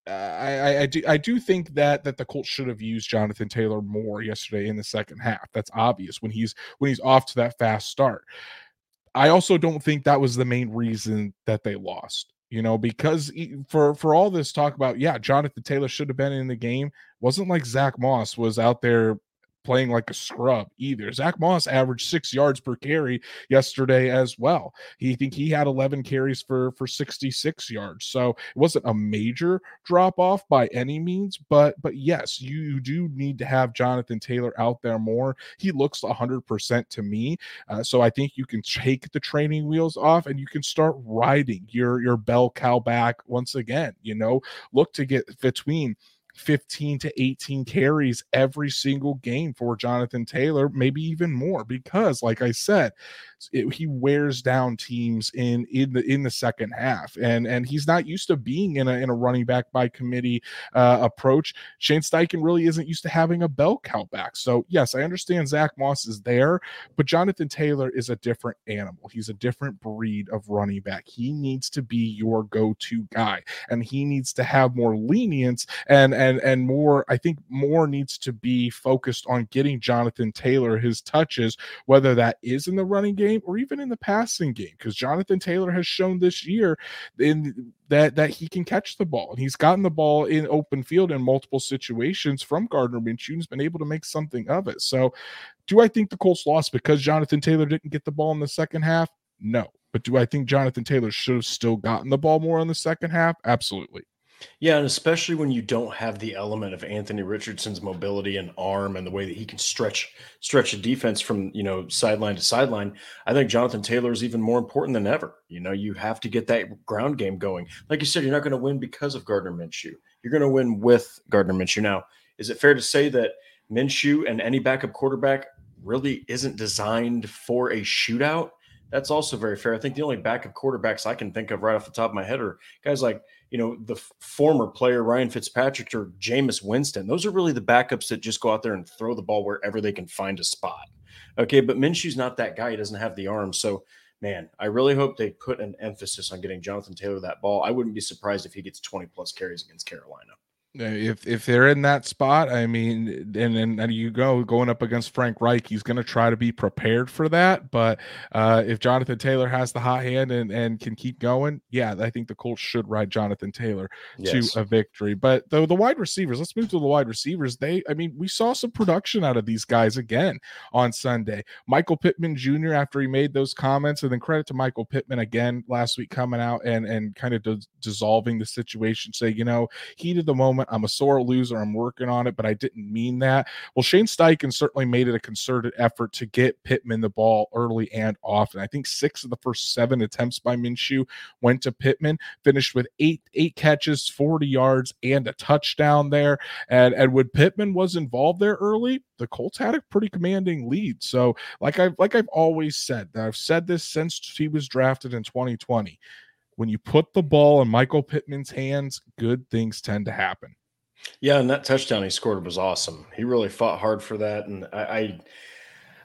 Uh, I, I do I do think that that the Colts should have used Jonathan Taylor more yesterday in the second half. That's obvious when he's when he's off to that fast start. I also don't think that was the main reason that they lost you know because for for all this talk about yeah jonathan taylor should have been in the game wasn't like zach moss was out there playing like a scrub either. Zach Moss averaged six yards per carry yesterday as well. He think he had 11 carries for for 66 yards. So it wasn't a major drop off by any means, but but yes, you, you do need to have Jonathan Taylor out there more. He looks 100% to me. Uh, so I think you can take the training wheels off and you can start riding your your bell cow back once again. You know, look to get between 15 to 18 carries every single game for Jonathan Taylor, maybe even more, because, like I said, it, he wears down teams in in the in the second half, and and he's not used to being in a in a running back by committee uh, approach. Shane Steichen really isn't used to having a bell cow back. So yes, I understand Zach Moss is there, but Jonathan Taylor is a different animal. He's a different breed of running back. He needs to be your go-to guy, and he needs to have more lenience and and and and more. I think more needs to be focused on getting Jonathan Taylor his touches, whether that is in the running game or even in the passing game because Jonathan Taylor has shown this year in that that he can catch the ball and he's gotten the ball in open field in multiple situations from Gardner Minshew has been able to make something of it. So, do I think the Colts lost because Jonathan Taylor didn't get the ball in the second half? No. But do I think Jonathan Taylor should have still gotten the ball more in the second half? Absolutely. Yeah, and especially when you don't have the element of Anthony Richardson's mobility and arm and the way that he can stretch stretch a defense from you know sideline to sideline, I think Jonathan Taylor is even more important than ever. You know, you have to get that ground game going. Like you said, you're not going to win because of Gardner Minshew. You're going to win with Gardner Minshew. Now, is it fair to say that Minshew and any backup quarterback really isn't designed for a shootout? That's also very fair. I think the only backup quarterbacks I can think of right off the top of my head are guys like you know, the former player Ryan Fitzpatrick or Jameis Winston. Those are really the backups that just go out there and throw the ball wherever they can find a spot. Okay, but Minshew's not that guy. He doesn't have the arm. So, man, I really hope they put an emphasis on getting Jonathan Taylor that ball. I wouldn't be surprised if he gets 20 plus carries against Carolina. If if they're in that spot, I mean, and then you go going up against Frank Reich, he's going to try to be prepared for that. But uh, if Jonathan Taylor has the hot hand and, and can keep going, yeah, I think the Colts should ride Jonathan Taylor yes. to a victory. But the the wide receivers, let's move to the wide receivers. They, I mean, we saw some production out of these guys again on Sunday. Michael Pittman Jr. after he made those comments, and then credit to Michael Pittman again last week coming out and and kind of dissolving the situation, say, you know, heat of the moment I'm a sore loser. I'm working on it, but I didn't mean that. Well, Shane Steichen certainly made it a concerted effort to get Pittman the ball early and often. I think six of the first seven attempts by Minshew went to Pittman, finished with eight eight catches, 40 yards, and a touchdown there. And, and when Pittman was involved there early, the Colts had a pretty commanding lead. So, like I've like I've always said, I've said this since he was drafted in 2020 when you put the ball in Michael Pittman's hands, good things tend to happen. Yeah, and that touchdown he scored was awesome. He really fought hard for that, and I, I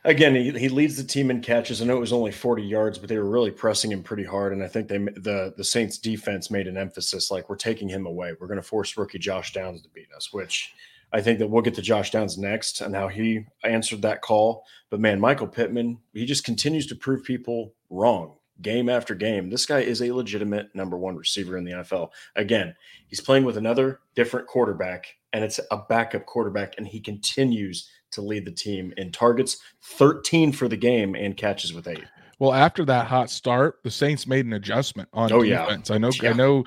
again he, he leads the team in catches. I know it was only forty yards, but they were really pressing him pretty hard, and I think they the the Saints defense made an emphasis like we're taking him away. We're going to force rookie Josh Downs to beat us, which I think that we'll get to Josh Downs next and how he answered that call. But man, Michael Pittman, he just continues to prove people wrong game after game. This guy is a legitimate number one receiver in the NFL. Again, he's playing with another different quarterback, and it's a backup quarterback, and he continues to lead the team in targets 13 for the game and catches with eight. Well, after that hot start, the Saints made an adjustment on oh, defense. Yeah. I know, yeah. I know,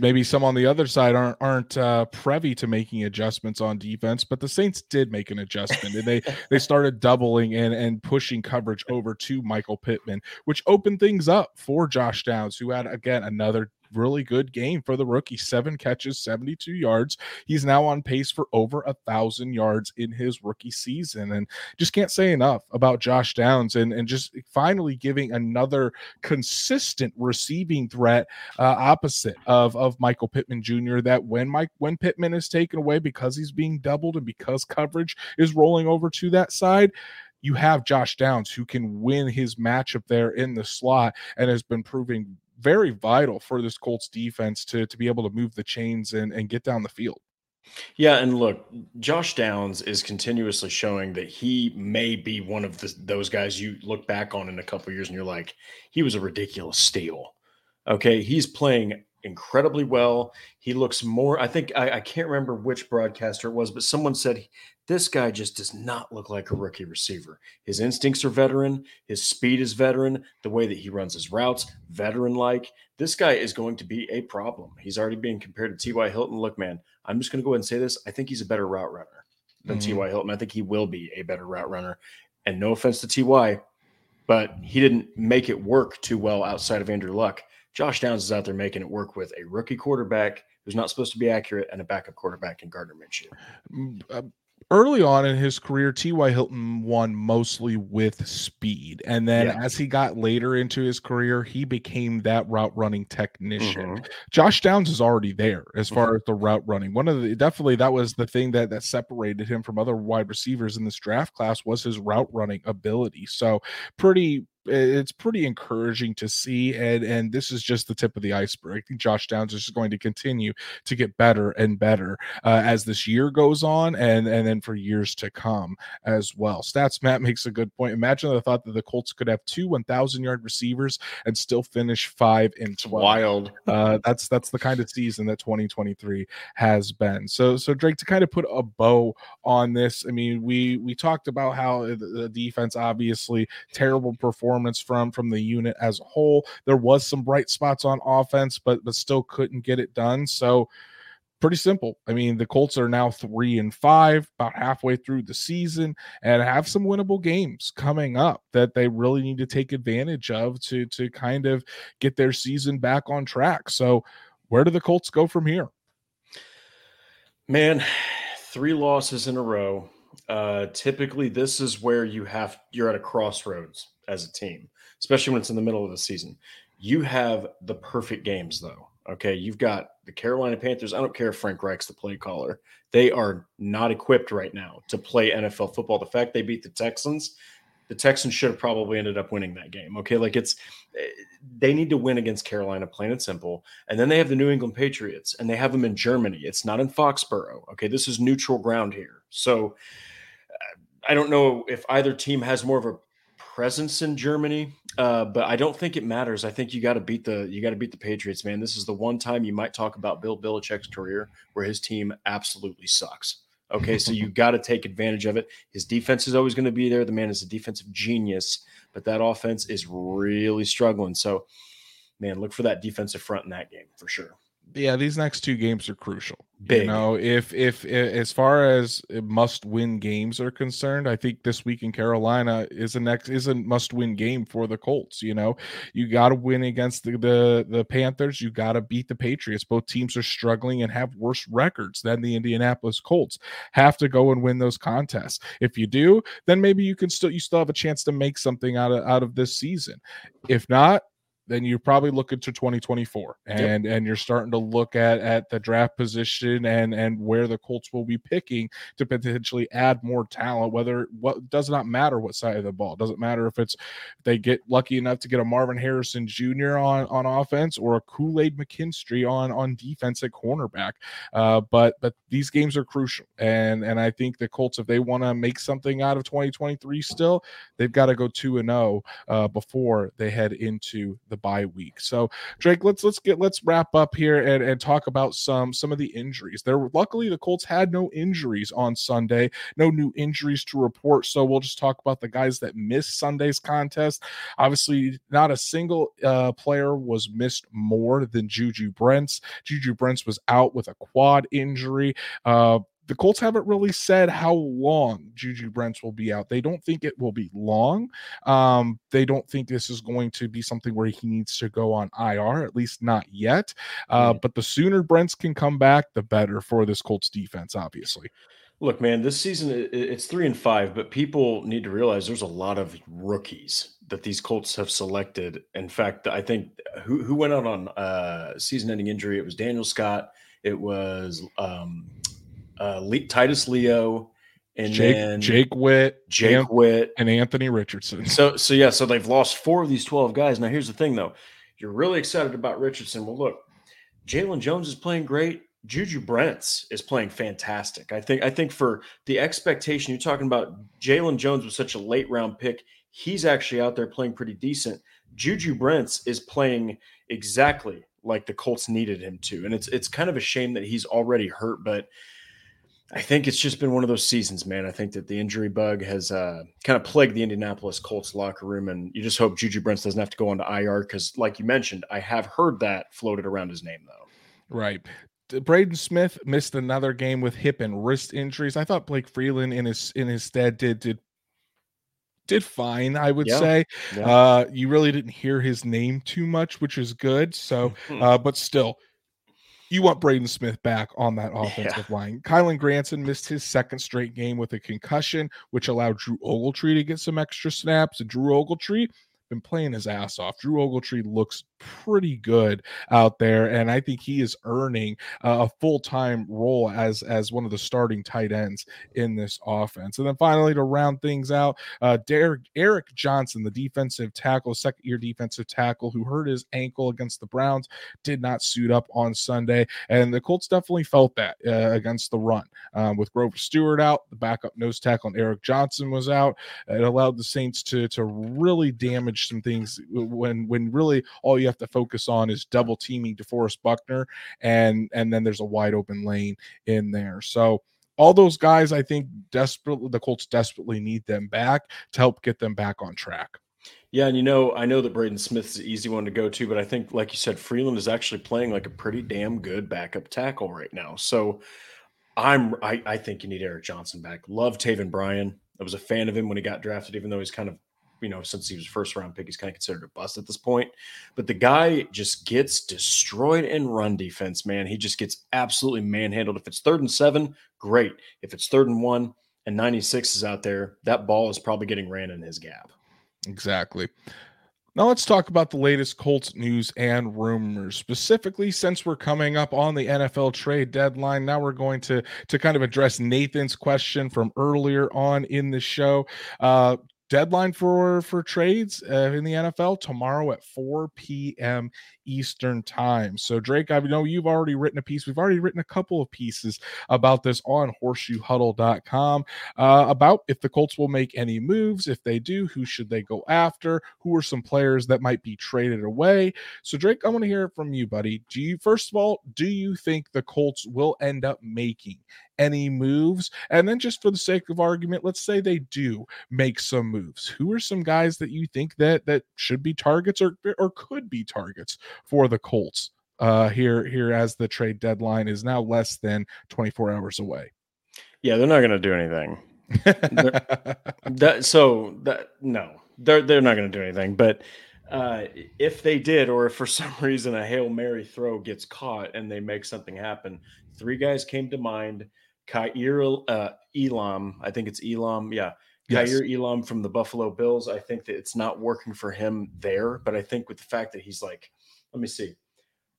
maybe some on the other side aren't aren't uh, privy to making adjustments on defense, but the Saints did make an adjustment, and they they started doubling and and pushing coverage over to Michael Pittman, which opened things up for Josh Downs, who had again another really good game for the rookie. Seven catches, 72 yards. He's now on pace for over a thousand yards in his rookie season. And just can't say enough about Josh Downs and, and just finally giving another consistent receiving threat uh, opposite of, of Michael Pittman Jr. That when Mike when Pittman is taken away because he's being doubled and because coverage is rolling over to that side, you have Josh Downs who can win his matchup there in the slot and has been proving very vital for this Colts defense to to be able to move the chains and, and get down the field. Yeah, and look, Josh Downs is continuously showing that he may be one of the, those guys you look back on in a couple years and you're like, he was a ridiculous steal. Okay, he's playing incredibly well. He looks more. I think I, I, can't remember which broadcaster it was, but someone said this guy just does not look like a rookie receiver. His instincts are veteran. His speed is veteran. The way that he runs his routes, veteran like. This guy is going to be a problem. He's already being compared to T.Y. Hilton. Look, man, I'm just going to go ahead and say this. I think he's a better route runner than mm-hmm. T.Y. Hilton. I think he will be a better route runner. And no offense to T.Y., but he didn't make it work too well outside of Andrew Luck. Josh Downs is out there making it work with a rookie quarterback who's not supposed to be accurate and a backup quarterback in Gardner Minshew. Early on in his career, T.Y. Hilton won mostly with speed. And then yeah. as he got later into his career, he became that route running technician. Mm-hmm. Josh Downs is already there as far mm-hmm. as the route running. One of the definitely that was the thing that that separated him from other wide receivers in this draft class was his route running ability. So pretty it's pretty encouraging to see and and this is just the tip of the iceberg. I think josh downs is just going to continue to get better and better uh, as this year goes on and and then for years to come as well. Stats matt makes a good point. Imagine the thought that the colts could have two 1000 yard receivers and still finish five in 12 wild. Uh, that's that's the kind of season that 2023 has been. So so drake to kind of put a bow on this i mean we we talked about how the defense obviously terrible performance performance from from the unit as a whole. There was some bright spots on offense, but but still couldn't get it done. So pretty simple. I mean, the Colts are now three and five, about halfway through the season, and have some winnable games coming up that they really need to take advantage of to to kind of get their season back on track. So, where do the Colts go from here? Man, three losses in a row. Uh, typically, this is where you have you're at a crossroads as a team, especially when it's in the middle of the season. You have the perfect games, though. Okay, you've got the Carolina Panthers. I don't care if Frank Reich's the play caller; they are not equipped right now to play NFL football. The fact they beat the Texans, the Texans should have probably ended up winning that game. Okay, like it's eh, they need to win against Carolina, plain and simple. And then they have the New England Patriots, and they have them in Germany. It's not in Foxborough. Okay, this is neutral ground here. So uh, I don't know if either team has more of a presence in Germany, uh, but I don't think it matters. I think you got to beat the you got to beat the Patriots, man. This is the one time you might talk about Bill Belichick's career where his team absolutely sucks. Okay, so you got to take advantage of it. His defense is always going to be there. The man is a defensive genius, but that offense is really struggling. So, man, look for that defensive front in that game for sure yeah, these next two games are crucial. Big. You know, if, if, if as far as must win games are concerned, I think this week in Carolina is a next is a must win game for the Colts. You know, you got to win against the, the the Panthers. You got to beat the Patriots. Both teams are struggling and have worse records than the Indianapolis Colts. Have to go and win those contests. If you do, then maybe you can still you still have a chance to make something out of out of this season. If not, then you're probably looking to 2024 and yep. and you're starting to look at at the draft position and and where the Colts will be picking to potentially add more talent whether what does not matter what side of the ball doesn't matter if it's they get lucky enough to get a Marvin Harrison Jr. on on offense or a Kool-Aid McKinstry on on defense at cornerback uh, but but these games are crucial and and I think the Colts if they want to make something out of 2023 still they've got to go 2 and 0 uh, before they head into the bye week. So Drake, let's let's get let's wrap up here and, and talk about some some of the injuries. There luckily the Colts had no injuries on Sunday, no new injuries to report. So we'll just talk about the guys that missed Sunday's contest. Obviously, not a single uh, player was missed more than Juju Brents. Juju Brents was out with a quad injury. Uh, the Colts haven't really said how long Juju Brents will be out. They don't think it will be long. Um, they don't think this is going to be something where he needs to go on IR, at least not yet. Uh. But the sooner Brents can come back, the better for this Colts defense, obviously. Look, man, this season it's three and five, but people need to realize there's a lot of rookies that these Colts have selected. In fact, I think who who went out on uh, season-ending injury? It was Daniel Scott. It was um, uh, Le- Titus Leo, and Jake, then Jake Witt, Jake An- Witt, and Anthony Richardson. So, so yeah, so they've lost four of these twelve guys. Now, here's the thing, though: you're really excited about Richardson. Well, look, Jaylon Jones is playing great. Juju Brents is playing fantastic. I think. I think for the expectation, you're talking about Jaylon Jones was such a late round pick. He's actually out there playing pretty decent. Juju Brents is playing exactly like the Colts needed him to, and it's it's kind of a shame that he's already hurt, but I think it's just been one of those seasons, man. I think that the injury bug has uh, kind of plagued the Indianapolis Colts locker room, and you just hope Juju Brents doesn't have to go into IR because, like you mentioned, I have heard that floated around his name though. Right. Braden Smith missed another game with hip and wrist injuries. I thought Blake Freeland in his in his stead did did did fine, I would yeah. say. Yeah. Uh, you really didn't hear his name too much, which is good. So, uh, but still, you want Braden Smith back on that offensive yeah. line. Kylen Granson missed his second straight game with a concussion, which allowed Drew Ogletree to get some extra snaps. And Drew Ogletree been playing his ass off. Drew Ogletree looks pretty good out there, and I think he is earning a full time role as as one of the starting tight ends in this offense. And then finally, to round things out, uh, Derek Eric Johnson, the defensive tackle, second year defensive tackle, who hurt his ankle against the Browns, did not suit up on Sunday, and the Colts definitely felt that uh, against the run um, with Grover Stewart out, the backup nose tackle, and Eric Johnson was out. It allowed the Saints to to really damage some things when when really all you have to focus on is double teaming DeForest Buckner and and then there's a wide open lane in there. So all those guys, I think, desperately the Colts desperately need them back to help get them back on track. Yeah, and you know, I know that Braden Smith's an easy one to go to, but I think, like you said, Freeland is actually playing like a pretty damn good backup tackle right now. So I'm I, I think you need Eric Johnson back. Love Taven Bryan. I was a fan of him when he got drafted, even though he's kind of you know, since he was first round pick, he's kind of considered a bust at this point. But the guy just gets destroyed in run defense, man. He just gets absolutely manhandled. If it's third and seven, great. If it's third and one and 96 is out there, that ball is probably getting ran in his gap. Exactly. Now let's talk about the latest Colts news and rumors. Specifically, since we're coming up on the NFL trade deadline, now we're going to to kind of address Nathan's question from earlier on in the show. Uh, deadline for for trades uh, in the NFL tomorrow at 4 p.m. Eastern time. So Drake, I know you've already written a piece. We've already written a couple of pieces about this on horseshoehuddle.com uh, about if the Colts will make any moves. If they do, who should they go after? Who are some players that might be traded away? So Drake, I want to hear it from you, buddy. Do you first of all, do you think the Colts will end up making any moves? And then, just for the sake of argument, let's say they do make some moves. Who are some guys that you think that that should be targets or or could be targets for the Colts uh, here here as the trade deadline is now less than 24 hours away? Yeah, they're not going to do anything. that, so that no, they're they're not going to do anything. But uh, if they did, or if for some reason a hail mary throw gets caught and they make something happen, three guys came to mind. Kaiir uh, Elam, I think it's Elam. Yeah. Yes. Kaiir Elam from the Buffalo Bills. I think that it's not working for him there, but I think with the fact that he's like, let me see,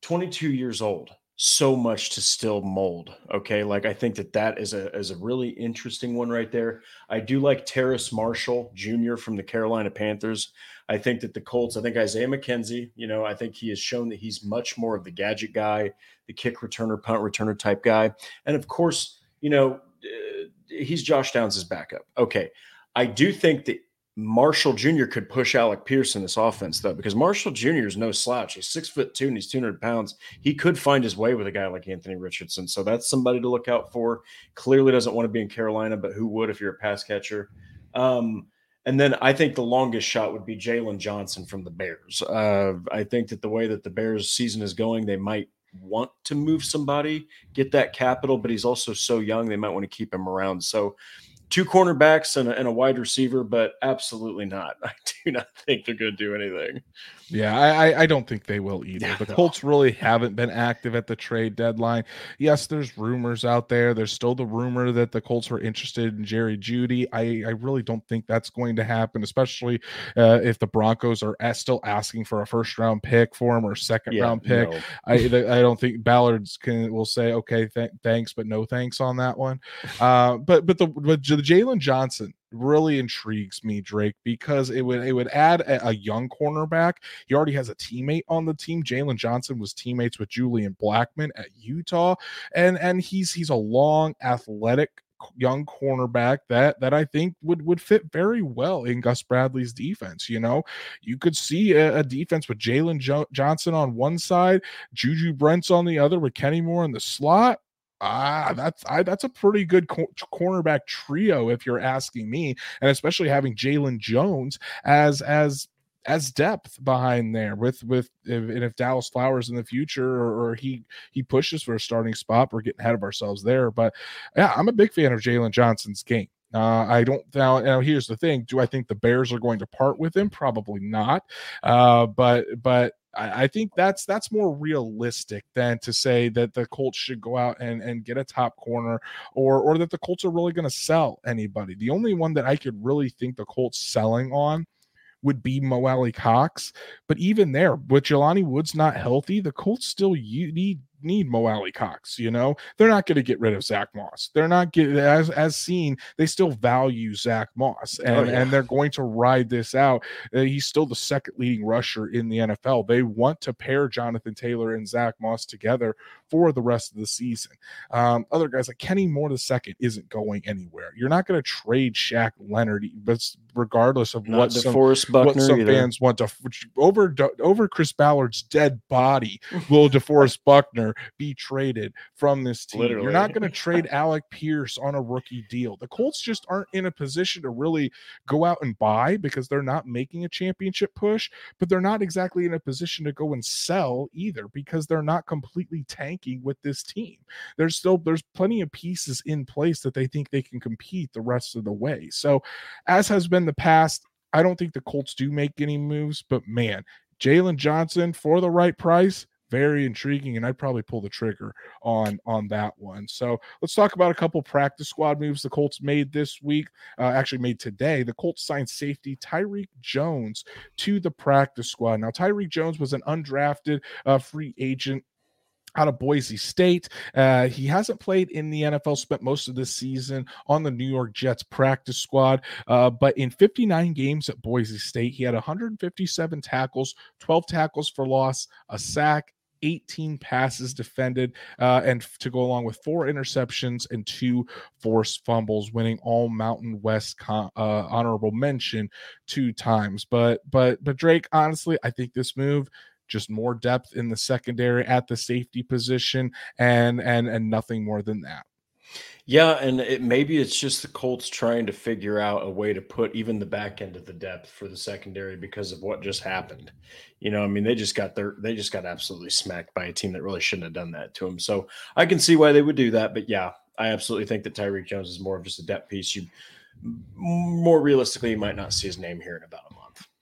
22 years old, so much to still mold. Okay, like I think that that is a is a really interesting one right there. I do like Terrace Marshall Jr. from the Carolina Panthers. I think that the Colts. I think Isaiah McKenzie. You know, I think he has shown that he's much more of the gadget guy, the kick returner, punt returner type guy, and of course you know, uh, he's Josh Downs' backup. Okay. I do think that Marshall Jr. could push Alec Pierce in this offense, though, because Marshall Jr. is no slouch. He's six foot two and he's 200 pounds. He could find his way with a guy like Anthony Richardson. So that's somebody to look out for. Clearly doesn't want to be in Carolina, but who would if you're a pass catcher? Um, and then I think the longest shot would be Jaylon Johnson from the Bears. Uh, I think that the way that the Bears season is going, they might want to move somebody, get that capital, but he's also so young, they might want to keep him around. So, two cornerbacks and a, and a wide receiver, but absolutely not. I do not think they're going to do anything. Yeah, I, I don't think they will either. Yeah, the no. Colts really haven't been active at the trade deadline. Yes, there's rumors out there. There's still the rumor that the Colts were interested in Jerry Jeudy. I, I really don't think that's going to happen, especially uh, if the Broncos are still asking for a first round pick for him or second yeah, round pick. No. I I don't think Ballard's can will say okay, th- thanks, but no thanks on that one. Uh, but but the but Jaylon Johnson really intrigues me, Drake, because it would it would add a, a young cornerback. He already has a teammate on the team. Jaylon Johnson was teammates with Julian Blackmon at Utah, and and he's he's a long, athletic young cornerback that that I think would would fit very well in Gus Bradley's defense. You know, you could see a, a defense with Jaylon jo- Johnson on one side, Juju Brents on the other, with Kenny Moore in the slot ah, that's I, that's a pretty good co- cornerback trio if you're asking me, and especially having Jaylon Jones as as as depth behind there with with if, and if Dallas Flowers in the future or, or, he he pushes for a starting spot, we're getting ahead of ourselves there. But yeah, I'm a big fan of Jaylon Johnson's game. Uh, I don't now. Now here's the thing: Do I think the Bears are going to part with him? Probably not. Uh, but but I, I, think that's that's more realistic than to say that the Colts should go out and, and get a top corner or or that the Colts are really going to sell anybody. The only one that I could really think the Colts selling on would be Mo Alie-Cox. But even there, with Jelani Woods not healthy, the Colts still need need Mo Alie-Cox. You know, they're not going to get rid of Zach Moss. They're not getting as as seen. They still value Zach Moss, oh, and oh, yeah. and they're going to ride this out. Uh, he's still the second leading rusher in the NFL. They want to pair Jonathan Taylor and Zach Moss together for the rest of the season. Um, other guys like Kenny Moore the second isn't going anywhere. You're not going to trade Shaq Leonard, but regardless of not what some, what some fans want to over over Chris Ballard's dead body, will DeForest Buckner be traded from this team. Literally. You're not going to trade Alec Pierce on a rookie deal. The Colts just aren't in a position to really go out and buy because they're not making a championship push, but they're not exactly in a position to go and sell either because they're not completely tanking with this team. There's still there's plenty of pieces in place that they think they can compete the rest of the way. So, as has been the past, I don't think the Colts do make any moves, but man, Jaylon Johnson for the right price, very intriguing, and I'd probably pull the trigger on on that one. So let's talk about a couple practice squad moves the Colts made this week. Uh, actually, made today. The Colts signed safety Tyreque Jones to the practice squad. Now, Tyreque Jones was an undrafted uh, free agent out of Boise State. Uh, he hasn't played in the NFL, spent most of the season on the New York Jets practice squad. Uh, but in 59 games at Boise State, he had 157 tackles, 12 tackles for loss, a sack, 18 passes defended, uh, and to go along with four interceptions and two forced fumbles, winning all Mountain West con- uh, honorable mention two times. But but but Drake, honestly, I think this move just more depth in the secondary at the safety position and and and nothing more than that. Yeah, and it, maybe it's just the Colts trying to figure out a way to put even the back end of the depth for the secondary because of what just happened. You know, I mean, they just got their they just got absolutely smacked by a team that really shouldn't have done that to them. So I can see why they would do that, but yeah, I absolutely think that Tyreque Jones is more of just a depth piece. You more realistically, you might not see his name here in about.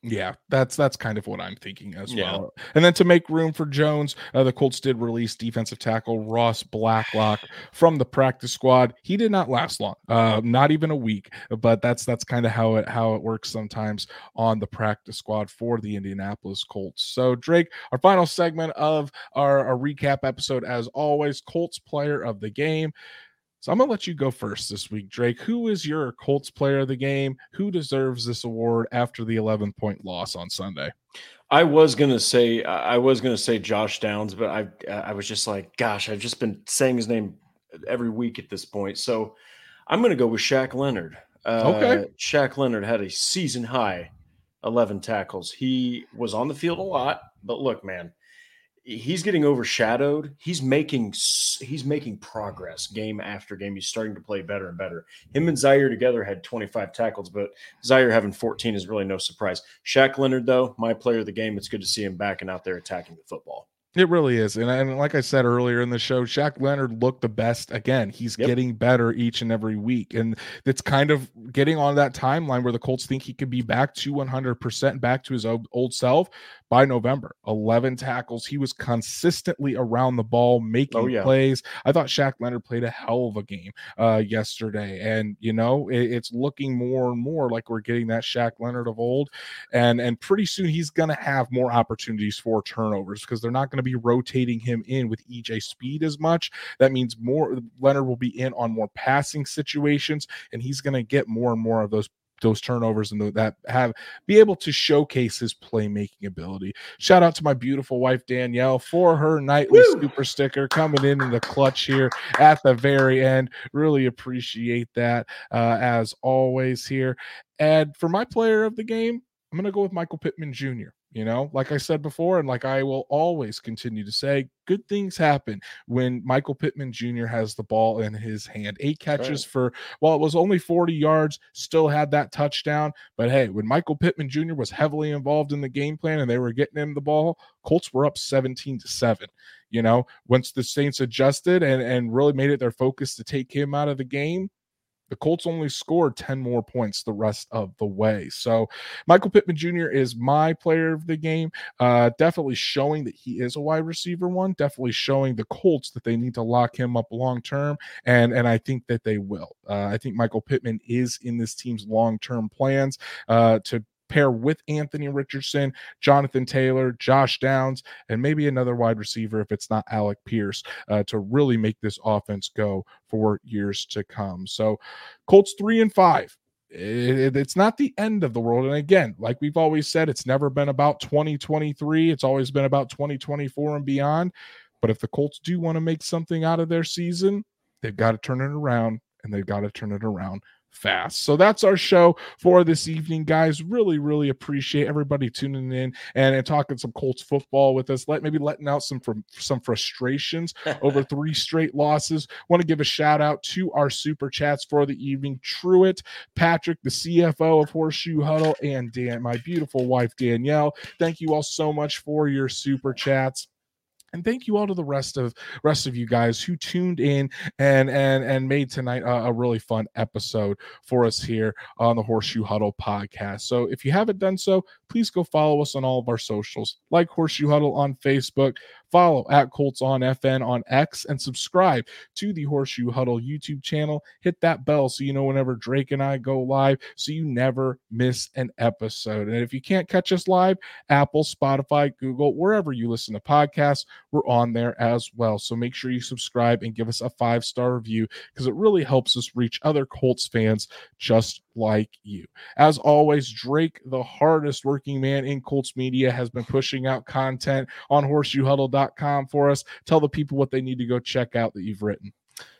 Yeah, that's that's kind of what I'm thinking as yeah. well. And then to make room for Jones, uh, the Colts did release defensive tackle Ross Blacklock from the practice squad. He did not last long, uh, not even a week. But that's that's kind of how it how it works sometimes on the practice squad for the Indianapolis Colts. So Drake, our final segment of our, our recap episode, as always, Colts player of the game. So I'm going to let you go first this week, Drake. Who is your Colts player of the game? Who deserves this award after the 11 point loss on Sunday? I was gonna say I was gonna say Josh Downs, but I I was just like, gosh, I've just been saying his name every week at this point. So I'm gonna go with Shaq Leonard. Uh, okay, Shaq Leonard had a season high 11 tackles. He was on the field a lot, but look, man, he's getting overshadowed. He's making he's making progress game after game. He's starting to play better and better. Him and Zaire together had 25 tackles, but Zaire having 14 is really no surprise. Shaq Leonard, though, my player of the game. It's good to see him back and out there attacking the football. It really is. And, and like I said earlier in the show, Shaq Leonard looked the best again. He's yep. getting better each and every week. And it's kind of getting on that timeline where the Colts think he could be back to 100%, back to his old, self by November. 11 tackles. He was consistently around the ball, making oh, yeah. plays. I thought Shaq Leonard played a hell of a game uh, yesterday. And, you know, it, it's looking more and more like we're getting that Shaq Leonard of old. And, and pretty soon he's going to have more opportunities for turnovers because they're not going to be rotating him in with EJ Speed as much. That means more Leonard will be in on more passing situations, and he's going to get more and more of those those turnovers and that have be able to showcase his playmaking ability. Shout out to my beautiful wife Danielle for her nightly Woo! super sticker coming in in the clutch here at the very end. Really appreciate that uh, as always here. And for my player of the game, I'm going to go with Michael Pittman Jr. You know, like I said before, and like I will always continue to say, good things happen when Michael Pittman Jr. has the ball in his hand. Eight catches right. for, well, it was only 40 yards, still had that touchdown. But hey, when Michael Pittman Jr. was heavily involved in the game plan and they were getting him the ball, Colts were up 17 to 7. You know, once the Saints adjusted and, and really made it their focus to take him out of the game, the Colts only scored 10 more points the rest of the way. So Michael Pittman Jr. is my player of the game. Uh, definitely showing that he is a wide receiver one, definitely showing the Colts that they need to lock him up long term. And, and I think that they will. Uh, I think Michael Pittman is in this team's long term plans uh, to pair with Anthony Richardson, Jonathan Taylor, Josh Downs, and maybe another wide receiver if it's not Alec Pierce uh, to really make this offense go for years to come. So, Colts three and five. It, it's not the end of the world. And again, like we've always said, it's never been about 2023. It's always been about 2024 and beyond. But if the Colts do want to make something out of their season, they've got to turn it around and they've got to turn it around fast. So that's our show for this evening, guys. Really, really appreciate everybody tuning in and, and talking some Colts football with us. Let maybe letting out some from some frustrations over three straight losses. Want to give a shout out to our super chats for the evening. Truitt, Patrick, the CFO of Horseshoe Huddle, and Dan, my beautiful wife Danielle. Thank you all so much for your super chats and thank you all to the rest of rest of you guys who tuned in and and and made tonight a, a, really fun episode for us here on the horseshoe huddle podcast. So if you haven't done so please go follow us on all of our socials. Like horseshoe huddle on facebook follow at Colts on FN on X, and subscribe to the Horseshoe Huddle YouTube channel. Hit that bell so you know whenever Drake and I go live so you never miss an episode. And if you can't catch us live, Apple, Spotify, Google, wherever you listen to podcasts, we're on there as well. So make sure you subscribe and give us a five star review because it really helps us reach other Colts fans just like you. As always, Drake, the hardest working man in Colts media, has been pushing out content on horseshoehuddle.com for us. Tell the people what they need to go check out that you've written.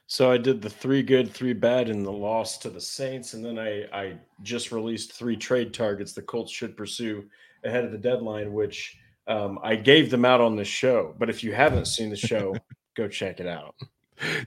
So I did the three good, three bad, and the loss to the Saints, and then I I just released three trade targets the Colts should pursue ahead of the deadline, which um, I gave them out on the show. But if you haven't seen the show, go check it out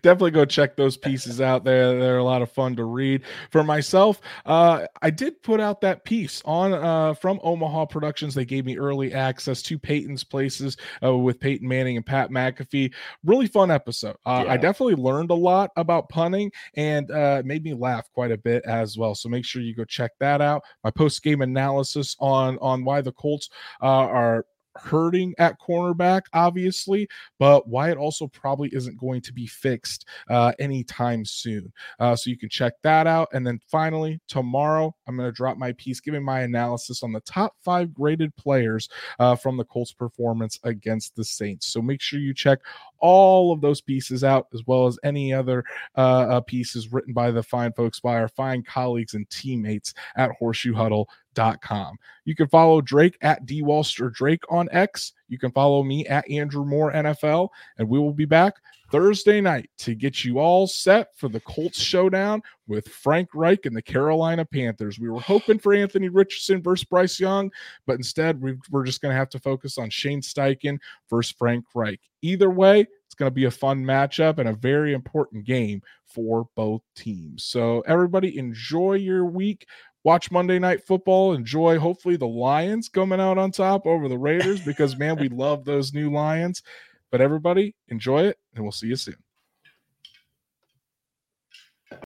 definitely go check those pieces out there. They're a lot of fun to read. For myself, uh, I did put out that piece on uh, from Omaha Productions. They gave me early access to Peyton's Places uh, with Peyton Manning and Pat McAfee. Really fun episode. Uh, yeah. I definitely learned a lot about punting and uh, made me laugh quite a bit as well. So make sure you go check that out. My post game analysis on on why the Colts uh, are hurting at cornerback, obviously, but Wyatt also probably isn't going to be fixed uh, anytime soon. Uh, so you can check that out. And then finally, tomorrow, I'm going to drop my piece giving my analysis on the top five graded players uh, from the Colts performance against the Saints. So make sure you check all of those pieces out, as well as any other uh, uh, pieces written by the fine folks, by our fine colleagues and teammates at Horseshoe Huddle com. You can follow Drake at D Walster Drake on X. You can follow me at Andrew Moore NFL, and we will be back Thursday night to get you all set for the Colts showdown with Frank Reich and the Carolina Panthers. We were hoping for Anthony Richardson versus Bryce Young, but instead we are just going to have to focus on Shane Steichen versus Frank Reich. Either way, it's going to be a fun matchup and a very important game for both teams. So, everybody, enjoy your week watch Monday Night Football. Enjoy, hopefully, the Lions coming out on top over the Raiders because, man, we love those new Lions. But everybody, enjoy it, and we'll see you soon.